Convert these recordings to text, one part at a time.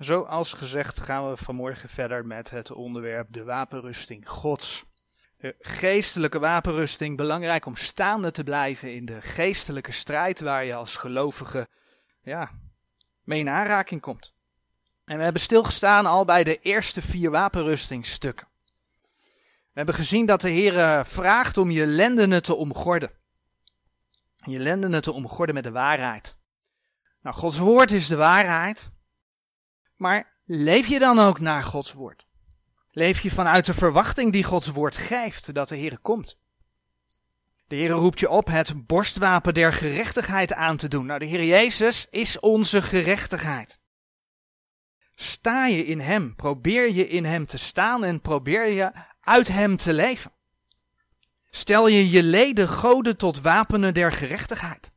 Zoals gezegd gaan we vanmorgen verder met het onderwerp de wapenrusting Gods. De geestelijke wapenrusting, belangrijk om staande te blijven in de geestelijke strijd waar je als gelovige ja, mee in aanraking komt. En we hebben stilgestaan al bij de eerste vier wapenrustingstukken. We hebben gezien dat de Heer vraagt om je lendenen te omgorden. Je lendenen te omgorden met de waarheid. Nou, Gods woord is de waarheid. Maar leef je dan ook naar Gods woord? Leef je vanuit de verwachting die Gods woord geeft dat de Heer komt? De Heer roept je op het borstwapen der gerechtigheid aan te doen. Nou, de Heer Jezus is onze gerechtigheid. Sta je in Hem, probeer je in Hem te staan en probeer je uit Hem te leven. Stel je je leden goden tot wapenen der gerechtigheid.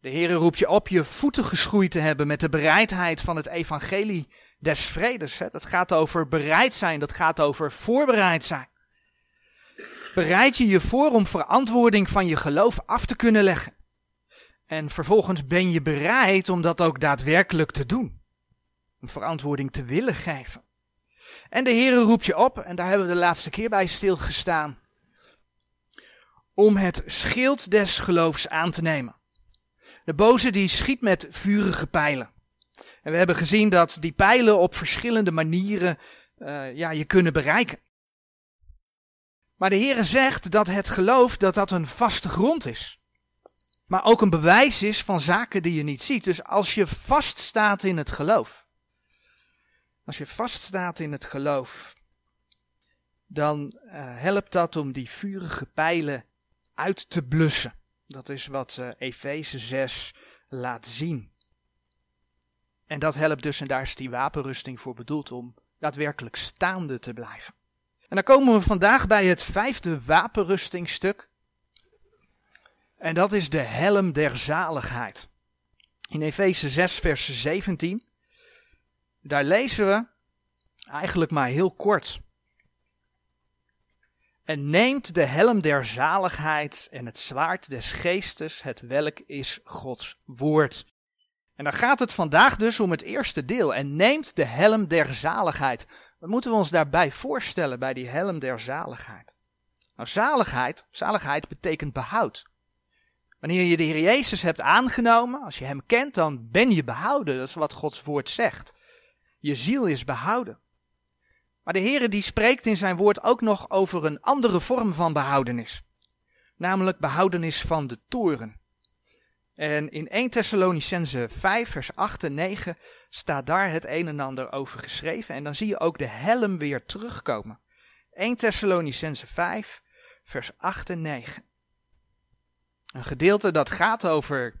De Heer roept je op je voeten geschoeid te hebben met de bereidheid van het evangelie des vredes. Hè? Dat gaat over bereid zijn, dat gaat over voorbereid zijn. Bereid je je voor om verantwoording van je geloof af te kunnen leggen. En vervolgens ben je bereid om dat ook daadwerkelijk te doen. Om verantwoording te willen geven. En de Heer roept je op, en daar hebben we de laatste keer bij stilgestaan, om het schild des geloofs aan te nemen. De boze die schiet met vurige pijlen. En we hebben gezien dat die pijlen op verschillende manieren uh, ja, je kunnen bereiken. Maar de Heere zegt dat het geloof dat dat een vaste grond is. Maar ook een bewijs is van zaken die je niet ziet. Dus als je vaststaat in het geloof. Als je vaststaat in het geloof. Dan uh, helpt dat om die vurige pijlen uit te blussen. Dat is wat uh, Efeze 6 laat zien. En dat helpt dus, en daar is die wapenrusting voor bedoeld, om daadwerkelijk staande te blijven. En dan komen we vandaag bij het vijfde wapenrustingstuk. En dat is de helm der zaligheid. In Efeze 6, vers 17. Daar lezen we eigenlijk maar heel kort en neemt de helm der zaligheid en het zwaard des geestes, het welk is Gods woord. En dan gaat het vandaag dus om het eerste deel. En neemt de helm der zaligheid. Wat moeten we ons daarbij voorstellen bij die helm der zaligheid? Nou, zaligheid, zaligheid betekent behoud. Wanneer je de Heer Jezus hebt aangenomen, als je Hem kent, dan ben je behouden. Dat is wat Gods woord zegt. Je ziel is behouden. Maar de Heere die spreekt in zijn woord ook nog over een andere vorm van behoudenis. Namelijk behoudenis van de toren. En in 1 Thessalonicense 5 vers 8 en 9 staat daar het een en ander over geschreven. En dan zie je ook de helm weer terugkomen. 1 Thessalonicense 5 vers 8 en 9. Een gedeelte dat gaat over,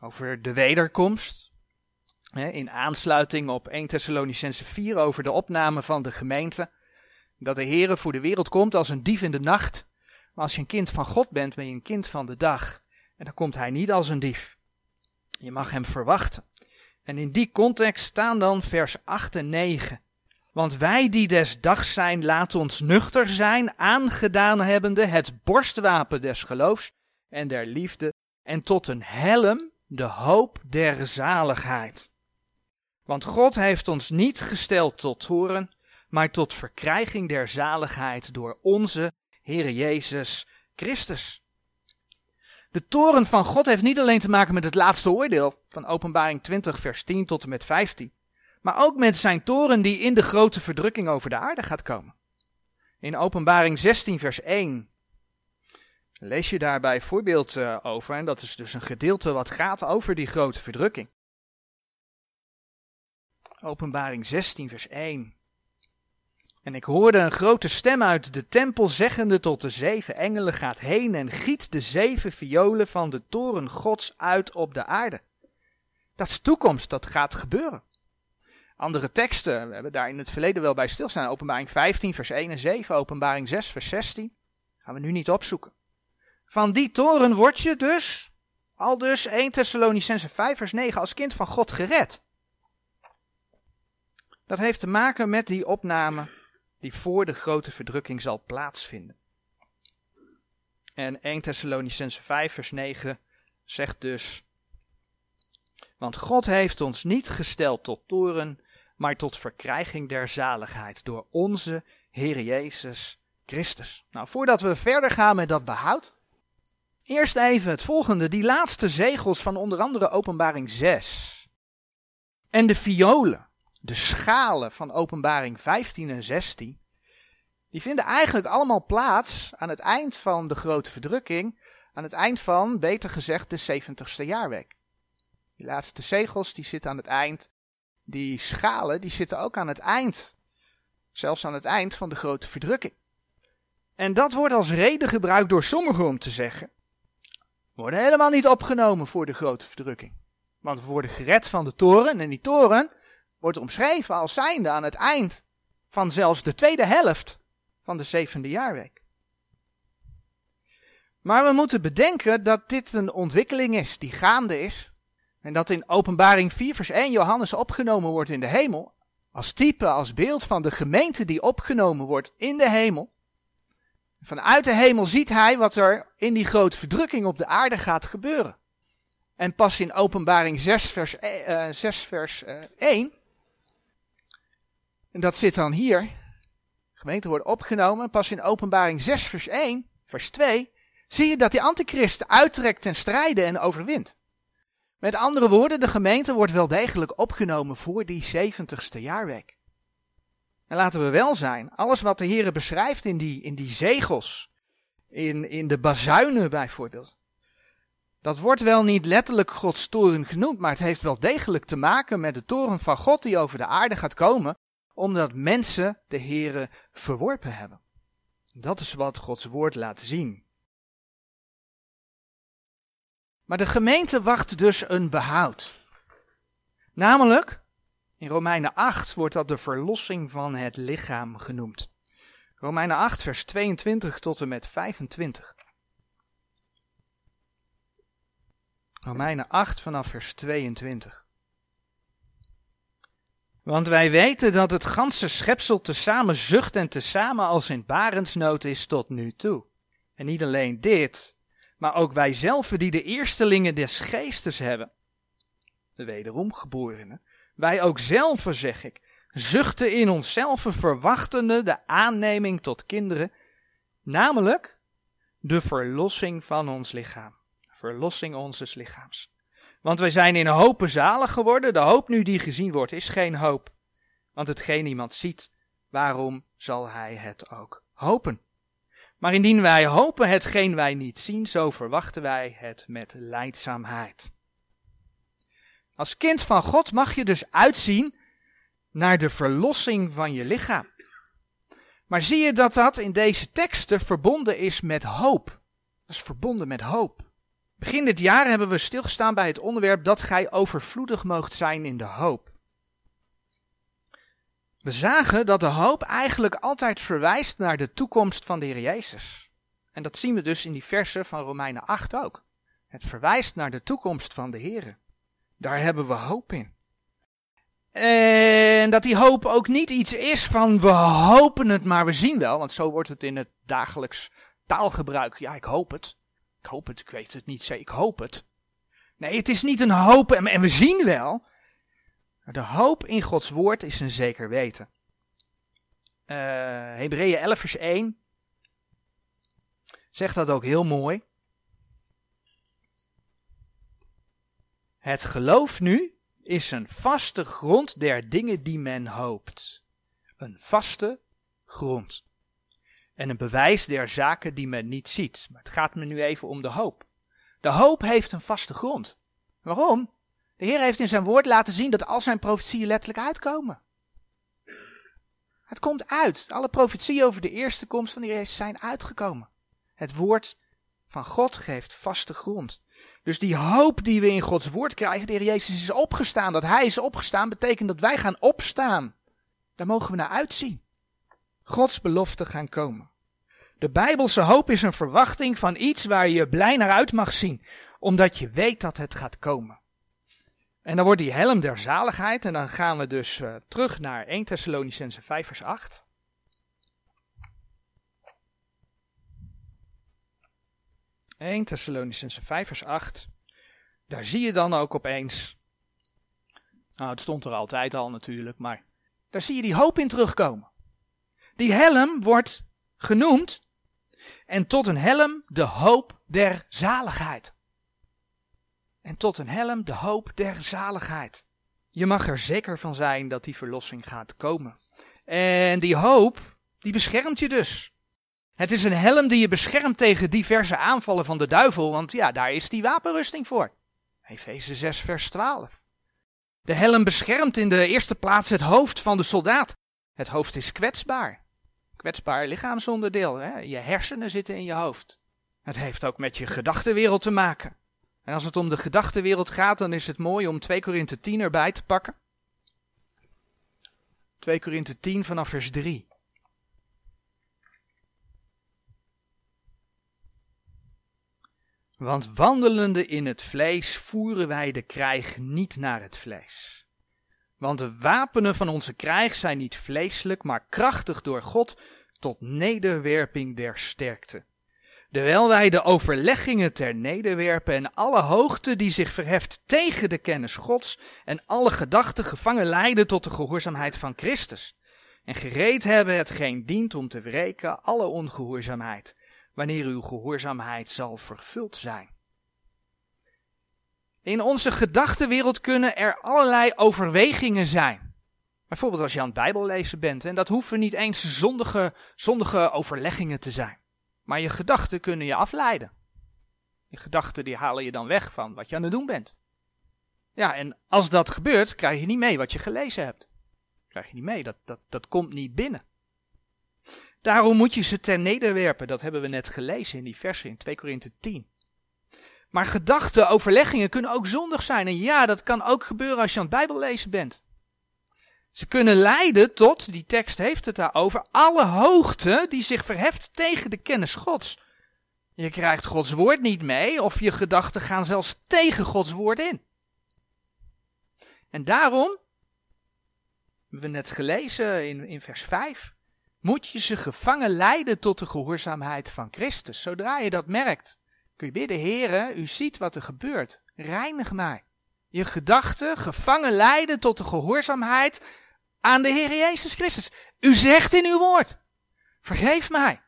over de wederkomst, in aansluiting op 1 Thessalonicense 4 over de opname van de gemeente. Dat de Heere voor de wereld komt als een dief in de nacht. Maar als je een kind van God bent, ben je een kind van de dag. En dan komt hij niet als een dief. Je mag hem verwachten. En in die context staan dan vers 8 en 9. Want wij die des dags zijn, laten ons nuchter zijn, aangedaan hebbende het borstwapen des geloofs en der liefde, en tot een helm de hoop der zaligheid. Want God heeft ons niet gesteld tot toren, maar tot verkrijging der zaligheid door onze Heere Jezus Christus. De toren van God heeft niet alleen te maken met het laatste oordeel van Openbaring 20, vers 10 tot en met 15, maar ook met zijn toren die in de grote verdrukking over de aarde gaat komen. In Openbaring 16, vers 1 lees je daarbij voorbeeld eh, over, en dat is dus een gedeelte wat gaat over die grote verdrukking. Openbaring 16, vers 1. En ik hoorde een grote stem uit de tempel zeggende tot de zeven engelen: Gaat heen en giet de zeven violen van de toren Gods uit op de aarde. Dat is toekomst, dat gaat gebeuren. Andere teksten, we hebben daar in het verleden wel bij stilstaan. Openbaring 15, vers 1 en 7, Openbaring 6, vers 16. Gaan we nu niet opzoeken. Van die toren word je dus, al dus 1 Thessalonicense 5, vers 9, als kind van God gered. Dat heeft te maken met die opname die voor de grote verdrukking zal plaatsvinden. En 1 Thessalonicense 5 vers 9 zegt dus Want God heeft ons niet gesteld tot toren, maar tot verkrijging der zaligheid door onze Heer Jezus Christus. Nou, voordat we verder gaan met dat behoud, eerst even het volgende, die laatste zegels van onder andere Openbaring 6. En de violen, de schalen van Openbaring 15 en 16, die vinden eigenlijk allemaal plaats aan het eind van de grote verdrukking, aan het eind van, beter gezegd, de 70ste jaarweek. Die laatste zegels, die zitten aan het eind. Die schalen, die zitten ook aan het eind. Zelfs aan het eind van de grote verdrukking. En dat wordt als reden gebruikt door sommigen om te zeggen. Worden helemaal niet opgenomen voor de grote verdrukking. Want we worden gered van de toren en die toren wordt omschreven als zijnde aan het eind van zelfs de tweede helft van de zevende jaarweek. Maar we moeten bedenken dat dit een ontwikkeling is die gaande is. En dat in Openbaring 4 vers 1 Johannes opgenomen wordt in de hemel. Als type, als beeld van de gemeente die opgenomen wordt in de hemel. Vanuit de hemel ziet hij wat er in die grote verdrukking op de aarde gaat gebeuren. En pas in Openbaring 6 vers, uh, 6 vers uh, 1. En dat zit dan hier. Gemeente wordt opgenomen. Pas in Openbaring 6 vers 1, vers 2 zie je dat die antichrist uittrekt ten strijde en overwint. Met andere woorden, de gemeente wordt wel degelijk opgenomen voor die 70ste jaarweek. En laten we wel zijn, alles wat de Heer beschrijft in die, in die zegels, in, in de bazuinen bijvoorbeeld, dat wordt wel niet letterlijk Gods toren genoemd, maar het heeft wel degelijk te maken met de toren van God die over de aarde gaat komen, omdat mensen de Heere verworpen hebben. Dat is wat Gods woord laat zien. Maar de gemeente wacht dus een behoud. Namelijk, in Romeinen 8 wordt dat de verlossing van het lichaam genoemd. Romeinen 8, vers 22 tot en met 25. Romeinen 8 vanaf vers 22. Want wij weten dat het ganse schepsel tezamen zucht en tezamen als in barensnood is tot nu toe. En niet alleen dit, maar ook wij die de eerstelingen des geestes hebben, de wederomgeborenen, wij ook zelf, zeg ik, zuchten in onszelf verwachtende de aanneming tot kinderen, namelijk de verlossing van ons lichaam, verlossing onzes lichaams. Want wij zijn in hopen zalig geworden, de hoop nu die gezien wordt is geen hoop, want hetgeen iemand ziet, waarom zal hij het ook hopen? Maar indien wij hopen hetgeen wij niet zien, zo verwachten wij het met leidzaamheid. Als kind van God mag je dus uitzien naar de verlossing van je lichaam. Maar zie je dat dat in deze teksten verbonden is met hoop? Dat is verbonden met hoop. Begin dit jaar hebben we stilgestaan bij het onderwerp dat gij overvloedig moogt zijn in de hoop. We zagen dat de hoop eigenlijk altijd verwijst naar de toekomst van de Heer Jezus. En dat zien we dus in die versen van Romeinen 8 ook. Het verwijst naar de toekomst van de Heer. Daar hebben we hoop in. En dat die hoop ook niet iets is van we hopen het, maar we zien wel. Want zo wordt het in het dagelijks taalgebruik. Ja, ik hoop het. Hoop het, ik weet het niet zeker. Ik hoop het. Nee, het is niet een hopen en we zien wel. De hoop in Gods woord is een zeker weten. Uh, Hebreeën 11 vers 1 zegt dat ook heel mooi. Het geloof nu is een vaste grond der dingen die men hoopt. Een vaste grond. En een bewijs der zaken die men niet ziet. Maar het gaat me nu even om de hoop. De hoop heeft een vaste grond. Waarom? De Heer heeft in zijn woord laten zien dat al zijn profetieën letterlijk uitkomen. Het komt uit. Alle profetieën over de eerste komst van de Heer zijn uitgekomen. Het woord van God geeft vaste grond. Dus die hoop die we in Gods woord krijgen, de Heer Jezus is opgestaan, dat Hij is opgestaan, betekent dat wij gaan opstaan. Daar mogen we naar uitzien. Gods beloften gaan komen. De Bijbelse hoop is een verwachting van iets waar je blij naar uit mag zien, omdat je weet dat het gaat komen. En dan wordt die helm der zaligheid. En dan gaan we dus uh, terug naar 1 Thessalonicense 5 vers 8. Eén Thessalonicense 5 vers 8. Daar zie je dan ook opeens Nou, het stond er altijd al natuurlijk, maar daar zie je die hoop in terugkomen. Die helm wordt genoemd en tot een helm de hoop der zaligheid. En tot een helm de hoop der zaligheid. Je mag er zeker van zijn dat die verlossing gaat komen. En die hoop, die beschermt je dus. Het is een helm die je beschermt tegen diverse aanvallen van de duivel, want ja, daar is die wapenrusting voor. Efeze 6, vers 12. De helm beschermt in de eerste plaats het hoofd van de soldaat. Het hoofd is kwetsbaar. Kwetsbaar lichaamsonderdeel. Hè? Je hersenen zitten in je hoofd. Het heeft ook met je gedachtenwereld te maken. En als het om de gedachtenwereld gaat, dan is het mooi om 2 Korinthe 10 erbij te pakken. 2 Korinthe 10 vanaf vers 3. Want wandelende in het vlees voeren wij de krijg niet naar het vlees. Want de wapenen van onze krijg zijn niet vleeselijk, maar krachtig door God tot nederwerping der sterkte. Terwijl wij de overleggingen ter nederwerpen en alle hoogte die zich verheft tegen de kennis Gods en alle gedachten gevangen leiden tot de gehoorzaamheid van Christus. En gereed hebben hetgeen dient om te wreken alle ongehoorzaamheid wanneer uw gehoorzaamheid zal vervuld zijn. In onze gedachtenwereld kunnen er allerlei overwegingen zijn. Bijvoorbeeld als je aan het Bijbel lezen bent, en dat hoeven niet eens zondige, zondige overleggingen te zijn. Maar je gedachten kunnen je afleiden. Je gedachten die halen je dan weg van wat je aan het doen bent. Ja, en als dat gebeurt, krijg je niet mee wat je gelezen hebt. Krijg je niet mee, dat, dat, dat komt niet binnen. Daarom moet je ze ter nederwerpen. Dat hebben we net gelezen in die versen in 2 Korinthe 10. Maar gedachten, overleggingen kunnen ook zondig zijn. En ja, dat kan ook gebeuren als je aan het Bijbel lezen bent. Ze kunnen leiden tot, die tekst heeft het daarover, alle hoogte die zich verheft tegen de kennis Gods. Je krijgt Gods woord niet mee, of je gedachten gaan zelfs tegen Gods woord in. En daarom, hebben we net gelezen in, in vers 5, moet je ze gevangen leiden tot de gehoorzaamheid van Christus. Zodra je dat merkt, kun je bidden, heren, u ziet wat er gebeurt. Reinig mij. Je gedachten gevangen leiden tot de gehoorzaamheid aan de Heer Jezus Christus. U zegt in uw woord, vergeef mij.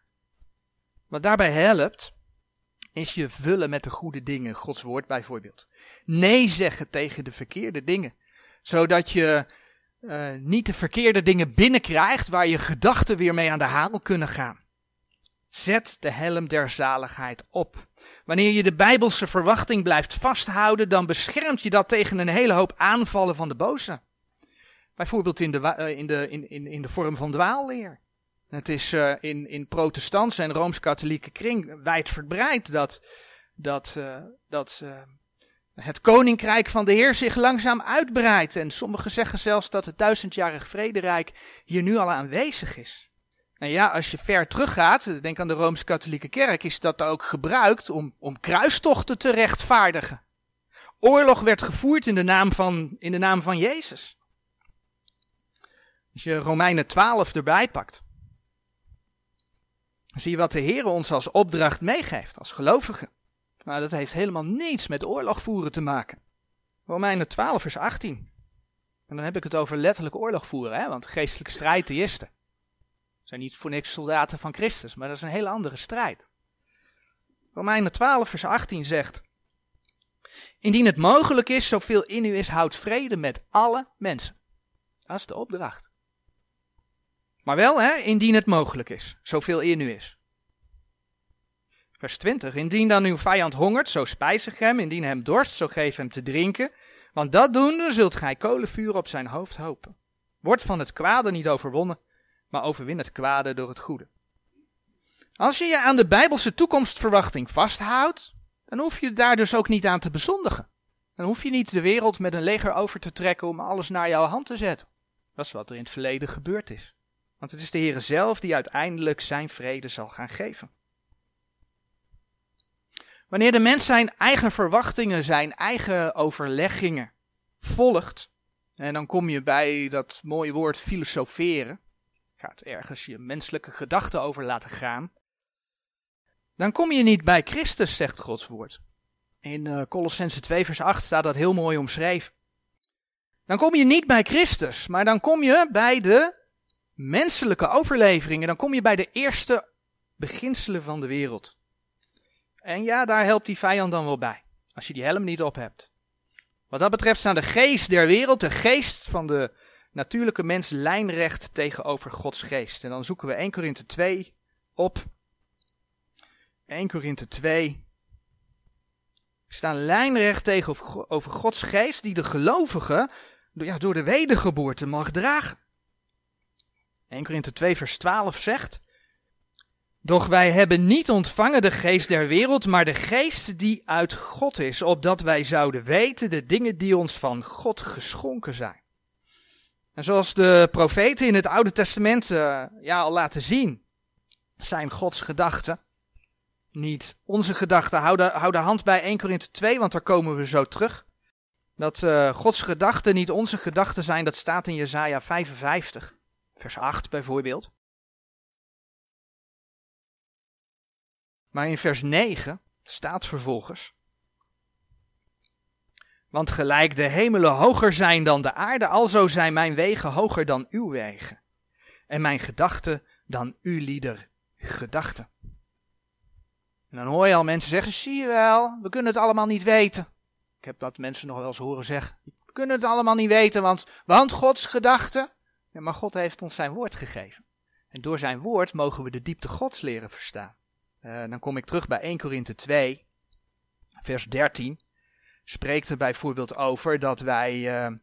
Wat daarbij helpt, is je vullen met de goede dingen, Gods woord bijvoorbeeld. Nee zeggen tegen de verkeerde dingen, zodat je uh, niet de verkeerde dingen binnenkrijgt waar je gedachten weer mee aan de haal kunnen gaan. Zet de helm der zaligheid op. Wanneer je de bijbelse verwachting blijft vasthouden, dan beschermt je dat tegen een hele hoop aanvallen van de boze. Bijvoorbeeld in de, uh, in de, in, in, de vorm van dwaalleer. Het is uh, in, in protestantse en rooms-katholieke kring wijdverbreid dat, dat, dat het koninkrijk van de Heer zich langzaam uitbreidt. En sommigen zeggen zelfs dat het duizendjarig vrederijk hier nu al aanwezig is. En ja, als je ver teruggaat, denk aan de Rooms-Katholieke Kerk, is dat ook gebruikt om, om kruistochten te rechtvaardigen. Oorlog werd gevoerd in de naam van, in de naam van Jezus. Als je Romeinen 12 erbij pakt, zie je wat de Heer ons als opdracht meegeeft, als gelovigen. Maar dat heeft helemaal niets met oorlog voeren te maken. Romeinen 12 vers 18. En dan heb ik het over letterlijk oorlog voeren, hè? want geestelijke strijd is er. Zijn niet voor niks soldaten van Christus, maar dat is een hele andere strijd. Romeinen 12 vers 18 zegt, Indien het mogelijk is, zoveel in u is, houd vrede met alle mensen. Dat is de opdracht. Maar wel, hè, indien het mogelijk is, zoveel in u is. Vers 20. Indien dan uw vijand hongert, zo spijzig hem. Indien hem dorst, zo geef hem te drinken. Want dat doende zult gij kolenvuur op zijn hoofd hopen. Word van het kwade niet overwonnen, maar overwin het kwade door het goede. Als je je aan de bijbelse toekomstverwachting vasthoudt, dan hoef je daar dus ook niet aan te bezondigen. Dan hoef je niet de wereld met een leger over te trekken om alles naar jouw hand te zetten. Dat is wat er in het verleden gebeurd is. Want het is de Heer zelf die uiteindelijk zijn vrede zal gaan geven. Wanneer de mens zijn eigen verwachtingen, zijn eigen overleggingen volgt, en dan kom je bij dat mooie woord filosoferen, gaat ergens je menselijke gedachten over laten gaan, dan kom je niet bij Christus, zegt Gods woord. In uh, Colossense 2 vers 8 staat dat heel mooi omschreven. dan kom je niet bij Christus, maar dan kom je bij de menselijke overleveringen. Dan kom je bij de eerste beginselen van de wereld. En ja, daar helpt die vijand dan wel bij, als je die helm niet op hebt. Wat dat betreft staan de geest der wereld, de geest van de natuurlijke mens, lijnrecht tegenover Gods geest. En dan zoeken we 1 Korinthe 2 op. 1 Korinthe 2. Staan lijnrecht tegenover Gods geest, die de gelovige ja, door de wedergeboorte mag dragen. 1 Korinthe 2 vers 12 zegt, Doch wij hebben niet ontvangen de geest der wereld, maar de geest die uit God is, opdat wij zouden weten de dingen die ons van God geschonken zijn. En zoals de profeten in het Oude Testament uh, ja, al laten zien, zijn Gods gedachten niet onze gedachten. Hou de, hou de hand bij 1 Korinthe 2, want daar komen we zo terug. Dat uh, Gods gedachten niet onze gedachten zijn, dat staat in Jesaja 55, vers 8 bijvoorbeeld. Maar in vers 9 staat vervolgens. Want gelijk de hemelen hoger zijn dan de aarde, alzo zijn mijn wegen hoger dan uw wegen. En mijn gedachten dan uw lieder gedachten. En dan hoor je al mensen zeggen, zie je wel, we kunnen het allemaal niet weten. Ik heb dat mensen nog wel eens horen zeggen. We kunnen het allemaal niet weten, want, want Gods gedachten. Ja, maar God heeft ons zijn woord gegeven. En door zijn woord mogen we de diepte Gods leren verstaan. Uh, dan kom ik terug bij 1 Korinthe 2, vers 13. Spreekt er bijvoorbeeld over dat wij uh,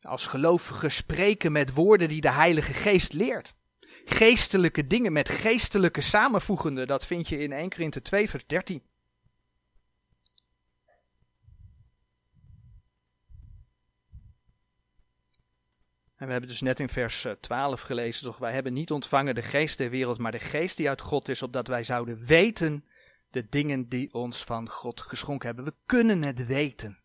als gelovigen spreken met woorden die de Heilige Geest leert. Geestelijke dingen met geestelijke samenvoegende, dat vind je in 1 Korinthe 2, vers 13. En we hebben dus net in vers 12 eh, gelezen, toch wij hebben niet ontvangen de geest der wereld, maar de geest die uit God is, opdat wij zouden weten de dingen die ons van God geschonken hebben. We kunnen het weten.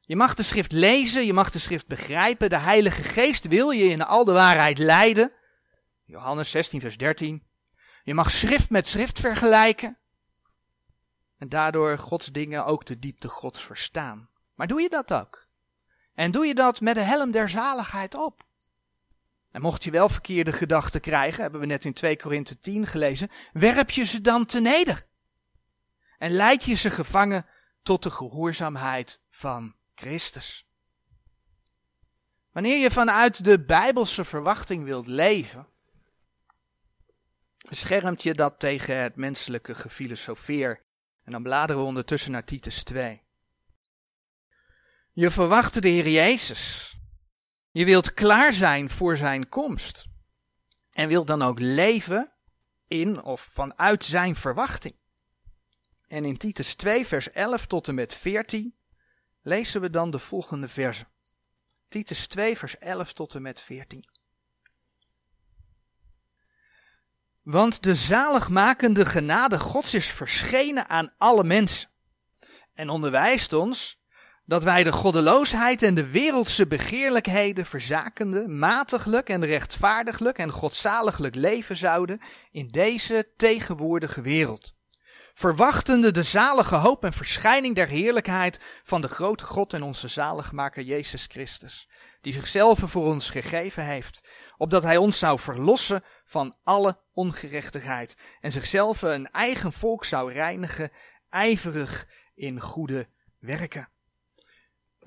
Je mag de schrift lezen, je mag de schrift begrijpen. De Heilige Geest wil je in al de waarheid leiden. Johannes 16, vers 13. Je mag schrift met schrift vergelijken. En daardoor Gods dingen ook de diepte Gods verstaan. Maar doe je dat ook? En doe je dat met de helm der zaligheid op. En mocht je wel verkeerde gedachten krijgen, hebben we net in 2 Korinthe 10 gelezen, werp je ze dan te neder. En leid je ze gevangen tot de gehoorzaamheid van Christus. Wanneer je vanuit de bijbelse verwachting wilt leven, beschermt je dat tegen het menselijke gefilosofeer. En dan bladeren we ondertussen naar Titus 2. Je verwacht de Heer Jezus. Je wilt klaar zijn voor zijn komst. En wilt dan ook leven in of vanuit zijn verwachting. En in Titus 2, vers 11 tot en met 14 lezen we dan de volgende verse. Titus 2, vers 11 tot en met 14. Want de zaligmakende genade Gods is verschenen aan alle mensen. En onderwijst ons dat wij de goddeloosheid en de wereldse begeerlijkheden verzakende, matiglijk en rechtvaardiglijk en godzaliglijk leven zouden in deze tegenwoordige wereld. Verwachtende de zalige hoop en verschijning der heerlijkheid van de grote God en onze zaligmaker Jezus Christus, die zichzelf voor ons gegeven heeft, opdat hij ons zou verlossen van alle ongerechtigheid en zichzelf een eigen volk zou reinigen, ijverig in goede werken.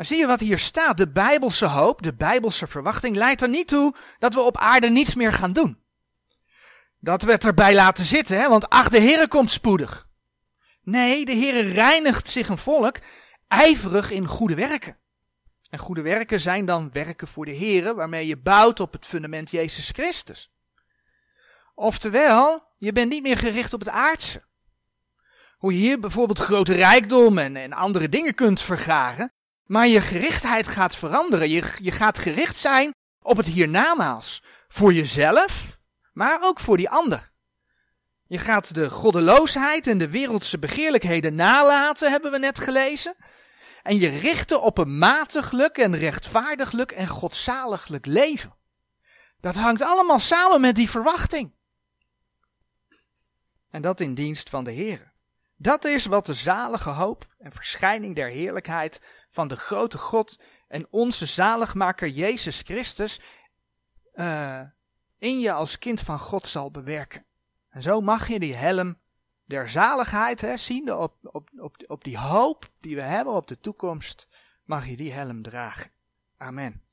Maar zie je wat hier staat? De bijbelse hoop, de bijbelse verwachting leidt er niet toe dat we op aarde niets meer gaan doen. Dat we het erbij laten zitten, hè? want ach, de Heer komt spoedig. Nee, de Heer reinigt zich een volk ijverig in goede werken. En goede werken zijn dan werken voor de Heer, waarmee je bouwt op het fundament Jezus Christus. Oftewel, je bent niet meer gericht op het aardse. Hoe je hier bijvoorbeeld grote rijkdom en, en andere dingen kunt vergaren, maar je gerichtheid gaat veranderen. Je, je gaat gericht zijn op het hiernamaals. Voor jezelf, maar ook voor die ander. Je gaat de goddeloosheid en de wereldse begeerlijkheden nalaten, hebben we net gelezen. En je richten op een matiglijk en rechtvaardiglijk en godzaliglijk leven. Dat hangt allemaal samen met die verwachting. En dat in dienst van de Heer. Dat is wat de zalige hoop en verschijning der heerlijkheid van de grote God en onze zaligmaker Jezus Christus uh, in je als kind van God zal bewerken. En zo mag je die helm der zaligheid, hè, ziende op, op, op, op die hoop die we hebben op de toekomst, mag je die helm dragen. Amen.